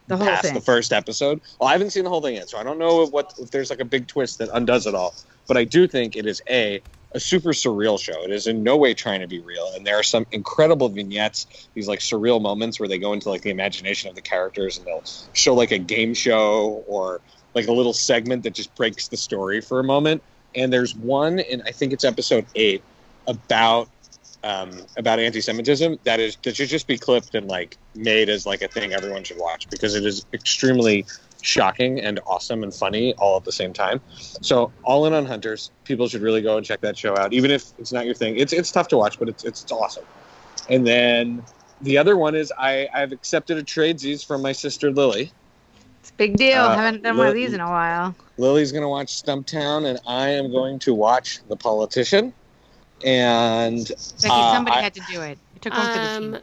The whole past thing. the first episode. Well, I haven't seen the whole thing yet, so I don't know if what if there's like a big twist that undoes it all. But I do think it is a a super surreal show. It is in no way trying to be real, and there are some incredible vignettes, these like surreal moments where they go into like the imagination of the characters, and they'll show like a game show or like a little segment that just breaks the story for a moment. And there's one in I think it's episode eight about um, about anti-Semitism that is that should just be clipped and like made as like a thing everyone should watch because it is extremely shocking and awesome and funny all at the same time. So all in on Hunters, people should really go and check that show out, even if it's not your thing. It's it's tough to watch, but it's it's awesome. And then the other one is I I've accepted a tradesies from my sister Lily. It's a big deal. Uh, Haven't done one of these in a while. Lily's going to watch Stumptown, and I am going to watch The Politician. And Becky, uh, somebody I- had to do it. It took one for the Um, team.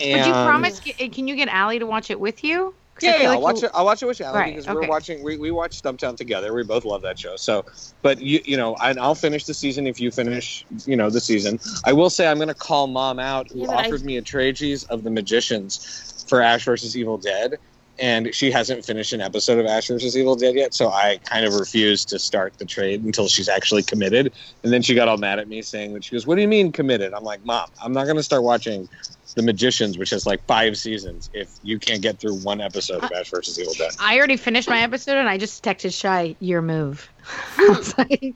and Would you promise? Can you get Allie to watch it with you? I Yeah, yeah like I'll watch you- it. I'll watch it with Allie Right, because okay. we're watching. We, we watch Stumptown together. We both love that show. So, but you you know, and I'll finish the season if you finish. You know, the season. I will say I'm going to call Mom out, who Yeah, but I- offered me a trages of the Magicians for Ash versus Evil Dead, and she hasn't finished an episode of Ash vs. Evil Dead yet. So I kind of refused to start the trade until she's actually committed. And then she got all mad at me, saying that she goes, "What do you mean committed?" I'm like, "Mom, I'm not going to start watching." The Magicians, which has like five seasons, if you can't get through one episode of Ash vs. Evil Dead. I already finished my episode and I just texted Shy your move. [LAUGHS] I was like,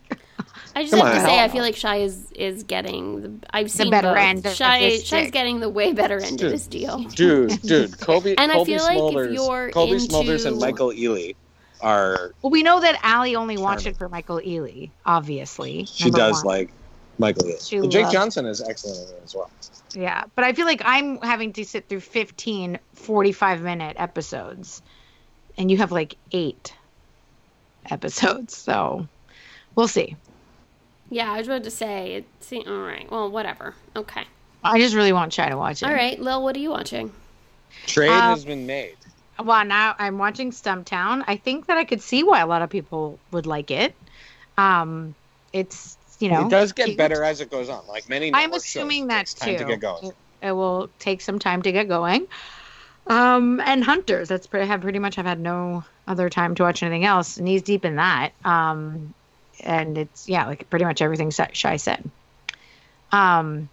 I just Come have to say, I feel like Shy is is getting. The, I've seen better both. end of Shy. this Shy's stick. getting the way better end Dude. of this deal. [LAUGHS] dude, dude, Cobie, And I Cobie feel like if you're Cobie Smulders and Michael Ealy are. well, we know that Allie only watched Charming. it for Michael Ealy, obviously. She does one. like Michael Ealy. She And Jake loves- Johnson is excellent as well. Yeah, but I feel like I'm having to sit through 15 45 minute episodes, and you have like eight episodes, so we'll see. Yeah, I was about to say. It seemed, all right. Well, whatever. Okay. I just really want Shy to watch it. All right, Lil. What are you watching? Trade Um, has been made. Well, now I'm watching Stumptown. I think that I could see why a lot of people would like it. Um, it's you know it does get cute. better as it goes on. Like many. I'm network shows, assuming it that takes time too. to get going. It, it will take some time to get going. Um, and Hunters. That's pretty. Have pretty much I've had no other time to watch anything else. Knees deep in that. Um, and it's yeah, like pretty much everything Shy said. Um,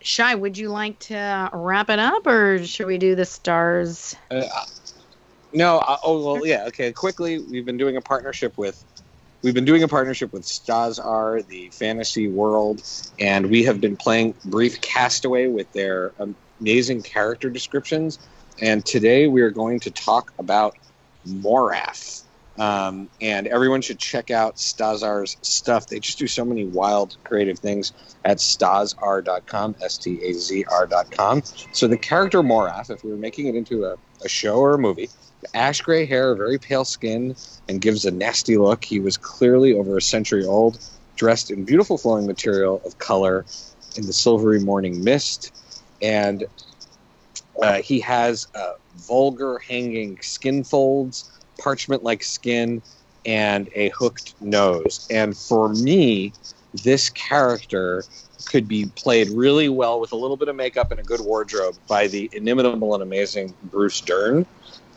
Shy, would you like to wrap it up, or should we do the stars? Uh, no. Uh, oh well, yeah. Okay. Quickly, we've been doing a partnership with. We've been doing a partnership with Stazr, the fantasy world, and we have been playing Brief Castaway with their amazing character descriptions. And today we are going to talk about Morath. Um, and everyone should check out Stazr's stuff. They just do so many wild, creative things at stazr.com, S T A Z R.com. So the character Morath, if we were making it into a, a show or a movie, ash gray hair, very pale skin, and gives a nasty look. He was clearly over a century old, dressed in beautiful flowing material of color in the silvery morning mist. And uh, he has uh, vulgar hanging skin folds, parchment like skin, and a hooked nose. And for me, this character could be played really well with a little bit of makeup and a good wardrobe by the inimitable and amazing Bruce Dern,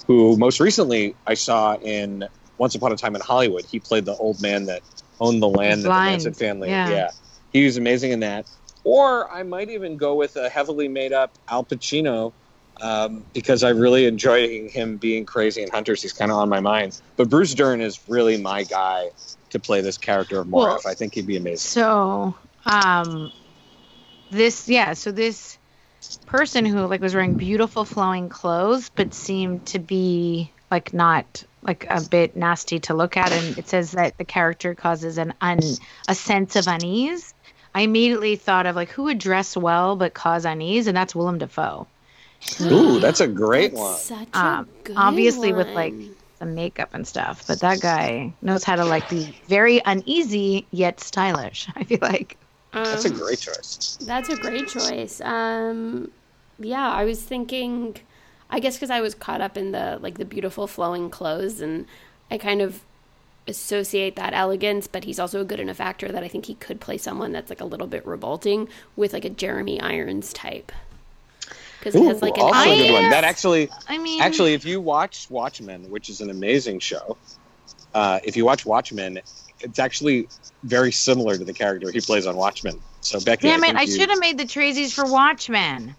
who most recently I saw in Once Upon a Time in Hollywood. He played the old man that owned the land that the. Manson family. Yeah. yeah, he was amazing in that. Or I might even go with a heavily made up Al Pacino um, because I really enjoy him being crazy in Hunters. He's kind of on my mind. But Bruce Dern is really my guy to play this character of Morath. Well, I think he'd be amazing. So, um, this yeah, so this person who like was wearing beautiful flowing clothes, but seemed to be like not like a bit nasty to look at, and it says that the character causes an un a sense of unease. I immediately thought of like who would dress well but cause unease, and that's Willem Dafoe. Ooh, [GASPS] that's a great That's one. Such a Um, good obviously with, like, one. The makeup and stuff, but that guy knows how to like be very uneasy yet stylish. [LAUGHS] I feel like. That's a Um, great choice. That's a great choice. Um, yeah, I was thinking, I guess because I was caught up in the like the beautiful flowing clothes, and I kind of associate that elegance. But he's also a good enough actor that I think he could play someone that's like a little bit revolting with like a Jeremy Irons type. Because it Ooh, has like an also a good one. That actually, I mean, actually, if you watch Watchmen, which is an amazing show, uh, if you watch Watchmen, it's actually very similar to the character he plays on Watchmen. So Becky, damn it! think I should have made the Trazies for Watchmen.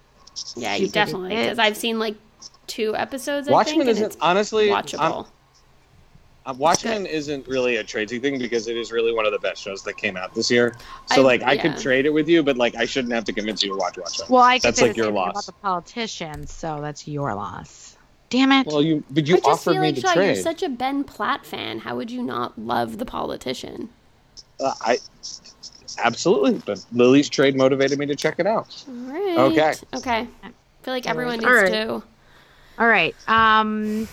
yeah, you Stupid definitely idiot. because I've seen like two episodes. I Watchmen think, and isn't it's honestly watchable. I'm- Watchmen isn't really a tradesy thing because it is really one of the best shows that came out this year. So I- like I yeah. could trade it with you, but like I shouldn't have to convince you to watch Watchmen. Well, I could That's like your loss. about the politicians, so that's your loss. Damn it! Well, you but you I just offered feel me like to Shaw, you're such a Ben Platt fan. How would you not love the politician? Uh, I absolutely, but Lily's trade motivated me to check it out. All right. Okay. Okay. I feel like everyone needs All right. to. All right. Um,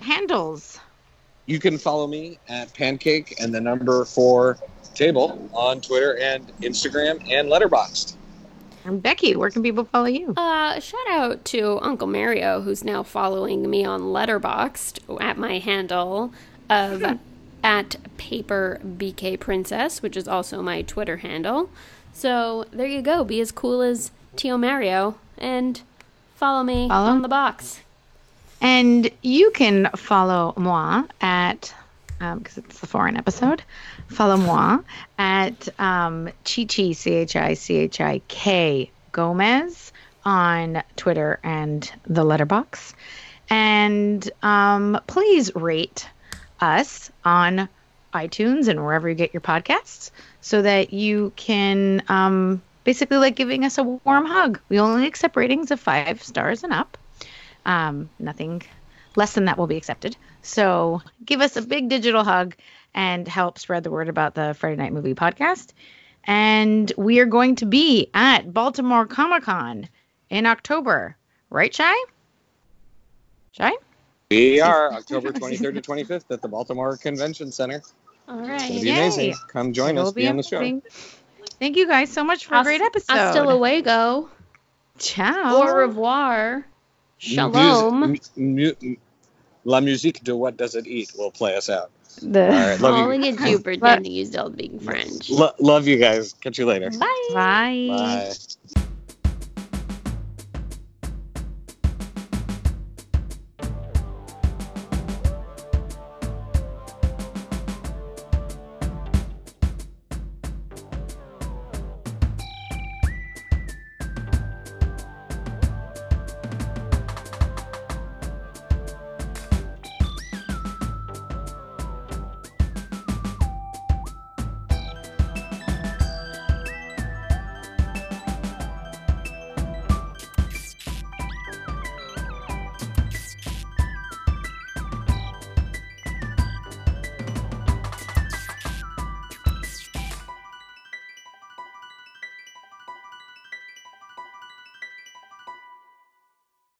handles. You can follow me at Pancake and the number four table on Twitter and Instagram and Letterboxd. And Becky, where can people follow you? Uh, shout out to Uncle Mario, who's now following me on Letterboxd at my handle of at Paper BK Princess, which is also my Twitter handle. So there you go. Be as cool as Tio Mario and follow me Follow? on the box. And you can follow moi at, because it's the foreign episode, follow moi at um, Chichi, C H I C H I K Gomez on Twitter and the letterbox. And um, please rate us on iTunes and wherever you get your podcasts so that you can um, basically like giving us a warm hug. We only accept ratings of five stars and up. Um, nothing less than that will be accepted. So give us a big digital hug and help spread the word about the Friday Night Movie podcast. And we are going to be at Baltimore Comic Con in October, right, Shy? Shy? We are October 23rd to 25th at the Baltimore Convention Center. All right. It'll right. be Yay. amazing. Come join It'll us. Be on the show. amazing. Thank you guys so much for a great episode. Hasta luego. Ciao. Au revoir. Shalom. Mu- mu- La musique de what does it eat will play us out. The- All right, love Calling you. at you pretending you still speak French. Lo- love you guys. Catch you later. Bye. Bye. Bye.